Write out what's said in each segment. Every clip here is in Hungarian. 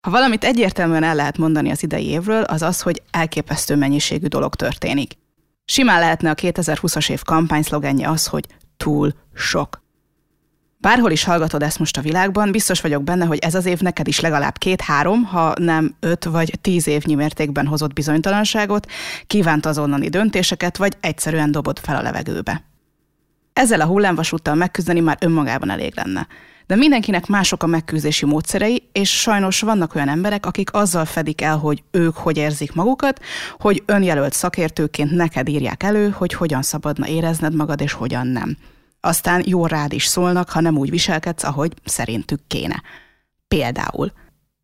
Ha valamit egyértelműen el lehet mondani az idei évről, az az, hogy elképesztő mennyiségű dolog történik. Simán lehetne a 2020-as év kampányszlogenje az, hogy túl sok. Bárhol is hallgatod ezt most a világban, biztos vagyok benne, hogy ez az év neked is legalább két-három, ha nem öt vagy tíz évnyi mértékben hozott bizonytalanságot, kívánt azonnali döntéseket, vagy egyszerűen dobod fel a levegőbe. Ezzel a hullámvasúttal megküzdeni már önmagában elég lenne. De mindenkinek mások a megküzdési módszerei, és sajnos vannak olyan emberek, akik azzal fedik el, hogy ők hogy érzik magukat, hogy önjelölt szakértőként neked írják elő, hogy hogyan szabadna érezned magad, és hogyan nem. Aztán jó rád is szólnak, ha nem úgy viselkedsz, ahogy szerintük kéne. Például,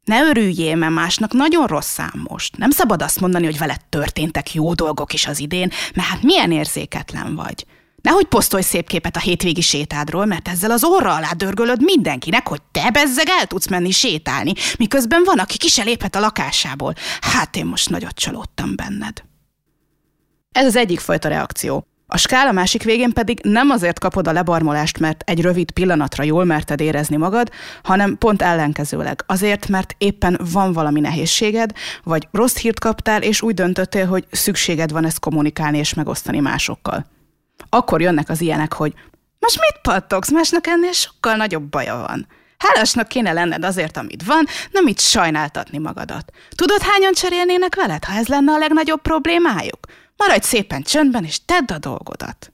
ne örüljél, mert másnak nagyon rossz szám most. Nem szabad azt mondani, hogy veled történtek jó dolgok is az idén, mert hát milyen érzéketlen vagy. Nehogy posztolj szép képet a hétvégi sétádról, mert ezzel az orra alá dörgölöd mindenkinek, hogy te bezzeg el tudsz menni sétálni, miközben van, aki ki se léphet a lakásából. Hát én most nagyot csalódtam benned. Ez az egyik fajta reakció. A skála másik végén pedig nem azért kapod a lebarmolást, mert egy rövid pillanatra jól merted érezni magad, hanem pont ellenkezőleg. Azért, mert éppen van valami nehézséged, vagy rossz hírt kaptál, és úgy döntöttél, hogy szükséged van ezt kommunikálni és megosztani másokkal. Akkor jönnek az ilyenek, hogy most mit pattogsz, másnak ennél sokkal nagyobb baja van. Hálásnak kéne lenned azért, amit van, nem itt sajnáltatni magadat. Tudod, hányan cserélnének veled, ha ez lenne a legnagyobb problémájuk? Maradj szépen csöndben, és tedd a dolgodat.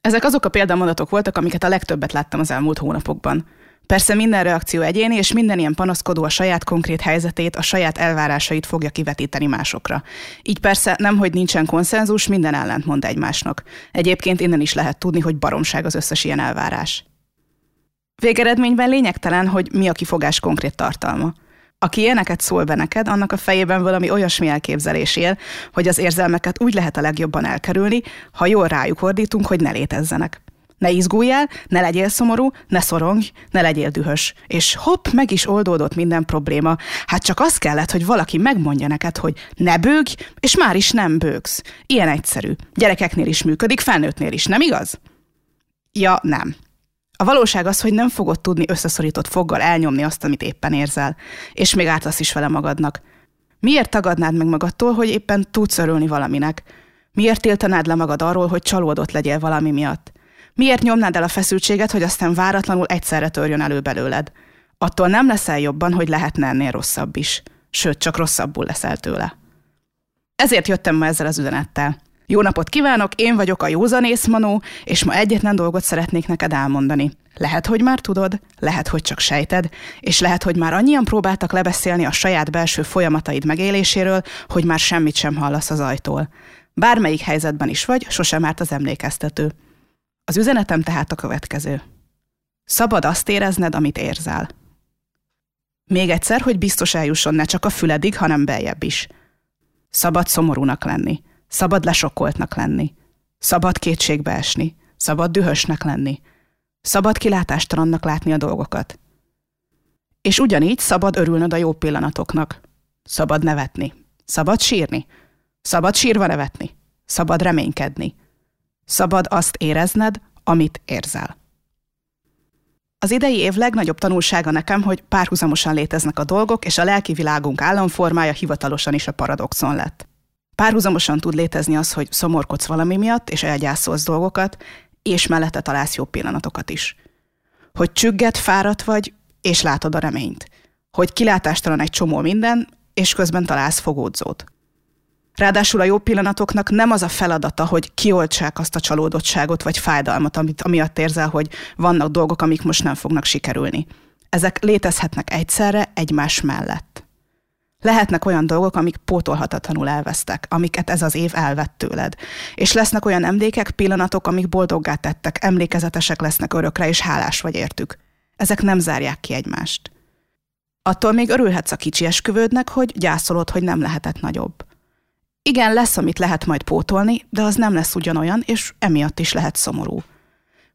Ezek azok a példamondatok voltak, amiket a legtöbbet láttam az elmúlt hónapokban. Persze minden reakció egyéni, és minden ilyen panaszkodó a saját konkrét helyzetét, a saját elvárásait fogja kivetíteni másokra. Így persze nem, hogy nincsen konszenzus, minden ellent mond egymásnak. Egyébként innen is lehet tudni, hogy baromság az összes ilyen elvárás. Végeredményben lényegtelen, hogy mi a kifogás konkrét tartalma. Aki ilyeneket szól be neked, annak a fejében valami olyasmi elképzelés él, hogy az érzelmeket úgy lehet a legjobban elkerülni, ha jól rájuk ordítunk, hogy ne létezzenek. Ne izguljál, ne legyél szomorú, ne szorongj, ne legyél dühös. És hopp, meg is oldódott minden probléma. Hát csak az kellett, hogy valaki megmondja neked, hogy ne bőgj, és már is nem bőgsz. Ilyen egyszerű. Gyerekeknél is működik, felnőttnél is, nem igaz? Ja, nem. A valóság az, hogy nem fogod tudni összeszorított foggal elnyomni azt, amit éppen érzel, és még ártasz is vele magadnak. Miért tagadnád meg magadtól, hogy éppen tudsz örülni valaminek? Miért tiltanád le magad arról, hogy csalódott legyél valami miatt? Miért nyomnád el a feszültséget, hogy aztán váratlanul egyszerre törjön elő belőled? Attól nem leszel jobban, hogy lehetne ennél rosszabb is. Sőt, csak rosszabbul leszel tőle. Ezért jöttem ma ezzel az üzenettel. Jó napot kívánok, én vagyok a józanész Manó, és ma egyetlen dolgot szeretnék neked elmondani. Lehet, hogy már tudod, lehet, hogy csak sejted, és lehet, hogy már annyian próbáltak lebeszélni a saját belső folyamataid megéléséről, hogy már semmit sem hallasz az ajtól. Bármelyik helyzetben is vagy, sosem árt az emlékeztető. Az üzenetem tehát a következő. Szabad azt érezned, amit érzel. Még egyszer, hogy biztos eljusson ne csak a füledig, hanem beljebb is. Szabad szomorúnak lenni. Szabad lesokkoltnak lenni. Szabad kétségbe esni. Szabad dühösnek lenni. Szabad kilátástalannak látni a dolgokat. És ugyanígy szabad örülnöd a jó pillanatoknak. Szabad nevetni. Szabad sírni. Szabad sírva nevetni. Szabad reménykedni. Szabad azt érezned, amit érzel. Az idei év legnagyobb tanulsága nekem, hogy párhuzamosan léteznek a dolgok, és a lelki világunk államformája hivatalosan is a paradoxon lett. Párhuzamosan tud létezni az, hogy szomorkodsz valami miatt, és elgyászolsz dolgokat, és mellette találsz jó pillanatokat is. Hogy csügget, fáradt vagy, és látod a reményt. Hogy kilátástalan egy csomó minden, és közben találsz fogódzót. Ráadásul a jó pillanatoknak nem az a feladata, hogy kioltsák azt a csalódottságot vagy fájdalmat, amit amiatt érzel, hogy vannak dolgok, amik most nem fognak sikerülni. Ezek létezhetnek egyszerre, egymás mellett. Lehetnek olyan dolgok, amik pótolhatatlanul elvesztek, amiket ez az év elvett tőled. És lesznek olyan emlékek, pillanatok, amik boldoggá tettek, emlékezetesek lesznek örökre, és hálás vagy értük. Ezek nem zárják ki egymást. Attól még örülhetsz a kicsi esküvődnek, hogy gyászolod, hogy nem lehetett nagyobb. Igen, lesz, amit lehet majd pótolni, de az nem lesz ugyanolyan, és emiatt is lehet szomorú.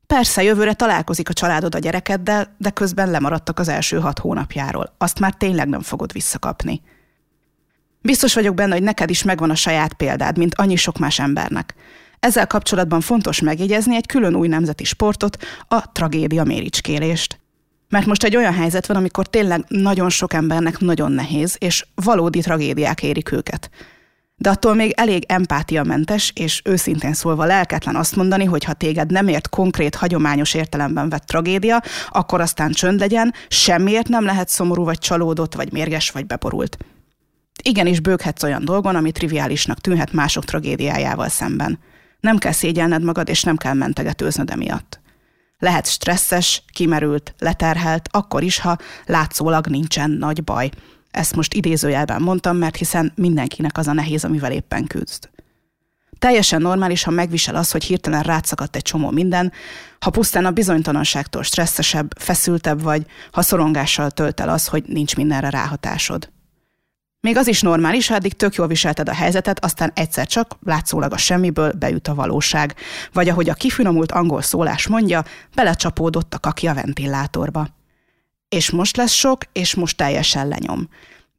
Persze, jövőre találkozik a családod a gyerekeddel, de közben lemaradtak az első hat hónapjáról. Azt már tényleg nem fogod visszakapni. Biztos vagyok benne, hogy neked is megvan a saját példád, mint annyi sok más embernek. Ezzel kapcsolatban fontos megjegyezni egy külön új nemzeti sportot, a tragédia méricskélést. Mert most egy olyan helyzet van, amikor tényleg nagyon sok embernek nagyon nehéz, és valódi tragédiák érik őket. De attól még elég empátiamentes és őszintén szólva lelketlen azt mondani, hogy ha téged nem ért konkrét, hagyományos értelemben vett tragédia, akkor aztán csönd legyen, semmiért nem lehet szomorú, vagy csalódott, vagy mérges, vagy beborult. Igenis bőghetsz olyan dolgon, ami triviálisnak tűnhet mások tragédiájával szemben. Nem kell szégyelned magad, és nem kell mentegetőznöd emiatt. Lehet stresszes, kimerült, leterhelt, akkor is, ha látszólag nincsen nagy baj. Ezt most idézőjelben mondtam, mert hiszen mindenkinek az a nehéz, amivel éppen küzd. Teljesen normális, ha megvisel az, hogy hirtelen rátszakadt egy csomó minden, ha pusztán a bizonytalanságtól stresszesebb, feszültebb vagy, ha szorongással tölt el az, hogy nincs mindenre ráhatásod. Még az is normális, ha eddig tök jól viselted a helyzetet, aztán egyszer csak, látszólag a semmiből beüt a valóság. Vagy ahogy a kifinomult angol szólás mondja, belecsapódott a kaki a ventilátorba. És most lesz sok, és most teljesen lenyom.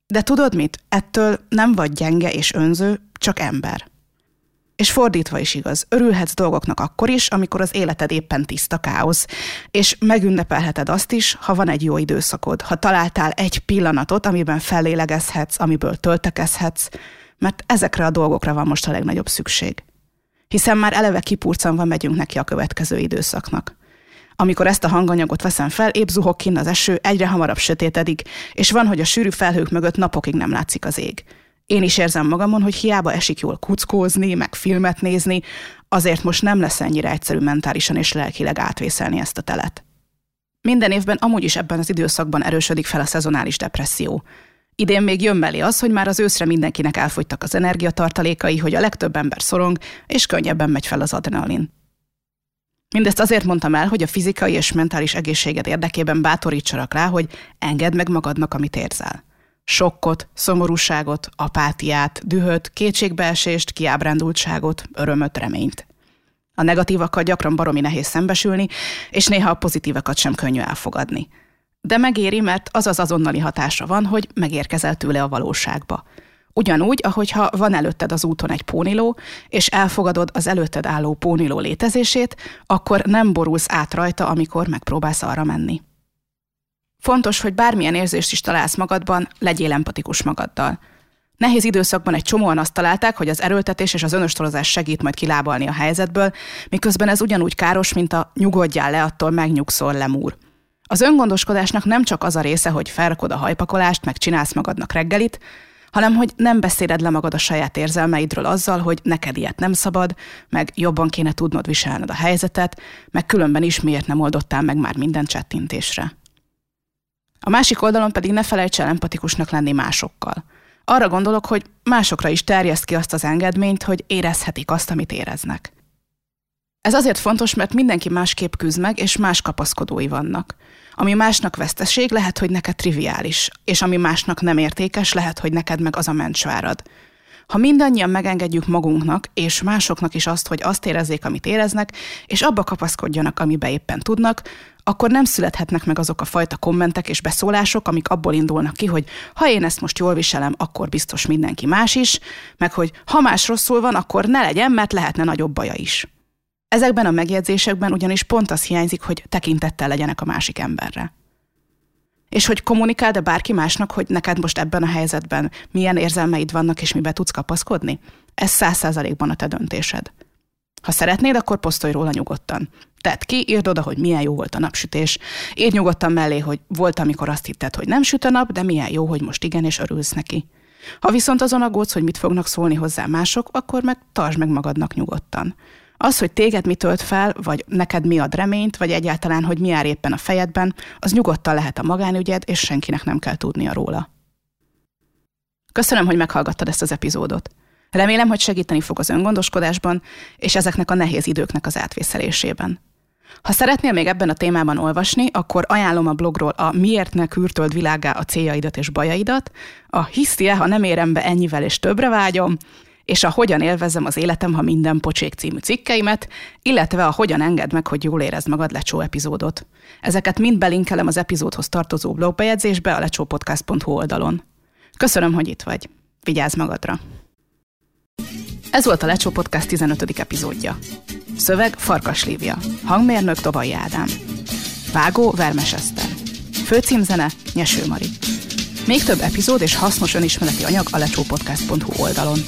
De tudod mit? Ettől nem vagy gyenge és önző, csak ember. És fordítva is igaz, örülhetsz dolgoknak akkor is, amikor az életed éppen tiszta káosz, és megünnepelheted azt is, ha van egy jó időszakod, ha találtál egy pillanatot, amiben fellélegezhetsz, amiből töltekezhetsz, mert ezekre a dolgokra van most a legnagyobb szükség. Hiszen már eleve kipurcanva megyünk neki a következő időszaknak. Amikor ezt a hanganyagot veszem fel, épp zuhok kinn az eső, egyre hamarabb sötétedik, és van, hogy a sűrű felhők mögött napokig nem látszik az ég. Én is érzem magamon, hogy hiába esik jól kuckózni, meg filmet nézni, azért most nem lesz ennyire egyszerű mentálisan és lelkileg átvészelni ezt a telet. Minden évben amúgy is ebben az időszakban erősödik fel a szezonális depresszió. Idén még jön mellé az, hogy már az őszre mindenkinek elfogytak az energiatartalékai, hogy a legtöbb ember szorong, és könnyebben megy fel az adrenalin. Mindezt azért mondtam el, hogy a fizikai és mentális egészséged érdekében bátorítsanak rá, hogy engedd meg magadnak, amit érzel sokkot, szomorúságot, apátiát, dühöt, kétségbeesést, kiábrándultságot, örömöt, reményt. A negatívakkal gyakran baromi nehéz szembesülni, és néha a pozitívakat sem könnyű elfogadni. De megéri, mert az az azonnali hatása van, hogy megérkezel tőle a valóságba. Ugyanúgy, ahogyha van előtted az úton egy póniló, és elfogadod az előtted álló póniló létezését, akkor nem borulsz át rajta, amikor megpróbálsz arra menni. Fontos, hogy bármilyen érzést is találsz magadban, legyél empatikus magaddal. Nehéz időszakban egy csomóan azt találták, hogy az erőltetés és az önöstorozás segít majd kilábalni a helyzetből, miközben ez ugyanúgy káros, mint a nyugodjál le, attól megnyugszol lemúr. Az öngondoskodásnak nem csak az a része, hogy felrakod a hajpakolást, meg csinálsz magadnak reggelit, hanem hogy nem beszéled le magad a saját érzelmeidről azzal, hogy neked ilyet nem szabad, meg jobban kéne tudnod viselned a helyzetet, meg különben is miért nem oldottál meg már minden csettintésre. A másik oldalon pedig ne felejts el empatikusnak lenni másokkal. Arra gondolok, hogy másokra is terjeszt ki azt az engedményt, hogy érezhetik azt, amit éreznek. Ez azért fontos, mert mindenki másképp küzd meg, és más kapaszkodói vannak. Ami másnak veszteség, lehet, hogy neked triviális, és ami másnak nem értékes, lehet, hogy neked meg az a mencsvárad. Ha mindannyian megengedjük magunknak és másoknak is azt, hogy azt érezzék, amit éreznek, és abba kapaszkodjanak, amibe éppen tudnak, akkor nem születhetnek meg azok a fajta kommentek és beszólások, amik abból indulnak ki, hogy ha én ezt most jól viselem, akkor biztos mindenki más is, meg hogy ha más rosszul van, akkor ne legyen, mert lehetne nagyobb baja is. Ezekben a megjegyzésekben ugyanis pont az hiányzik, hogy tekintettel legyenek a másik emberre. És hogy kommunikáld-e bárki másnak, hogy neked most ebben a helyzetben milyen érzelmeid vannak, és mibe tudsz kapaszkodni? Ez száz százalékban a te döntésed. Ha szeretnéd, akkor posztolj róla nyugodtan. Tedd ki, írd oda, hogy milyen jó volt a napsütés. Írd nyugodtan mellé, hogy volt, amikor azt hitted, hogy nem süt a nap, de milyen jó, hogy most igen, és örülsz neki. Ha viszont azon aggódsz, hogy mit fognak szólni hozzá mások, akkor meg tartsd meg magadnak nyugodtan. Az, hogy téged mi tölt fel, vagy neked mi ad reményt, vagy egyáltalán, hogy mi áll éppen a fejedben, az nyugodtan lehet a magánügyed, és senkinek nem kell tudnia róla. Köszönöm, hogy meghallgattad ezt az epizódot. Remélem, hogy segíteni fog az öngondoskodásban és ezeknek a nehéz időknek az átvészelésében. Ha szeretnél még ebben a témában olvasni, akkor ajánlom a blogról a Miért ne kürtöld világá a céljaidat és bajaidat, a Hiszti-e, ha nem érem be ennyivel és többre vágyom, és a Hogyan élvezem az életem, ha minden pocsék című cikkeimet, illetve a Hogyan enged meg, hogy jól érezd magad lecsó epizódot. Ezeket mind belinkelem az epizódhoz tartozó blogbejegyzésbe a lecsópodcast.hu oldalon. Köszönöm, hogy itt vagy. Vigyázz magadra! Ez volt a Lecsó Podcast 15. epizódja. Szöveg Farkas Lívia. Hangmérnök Tobai Ádám. Vágó Vermes Eszter. Főcímzene Nyeső Mari. Még több epizód és hasznos önismereti anyag a lecsópodcast.hu oldalon.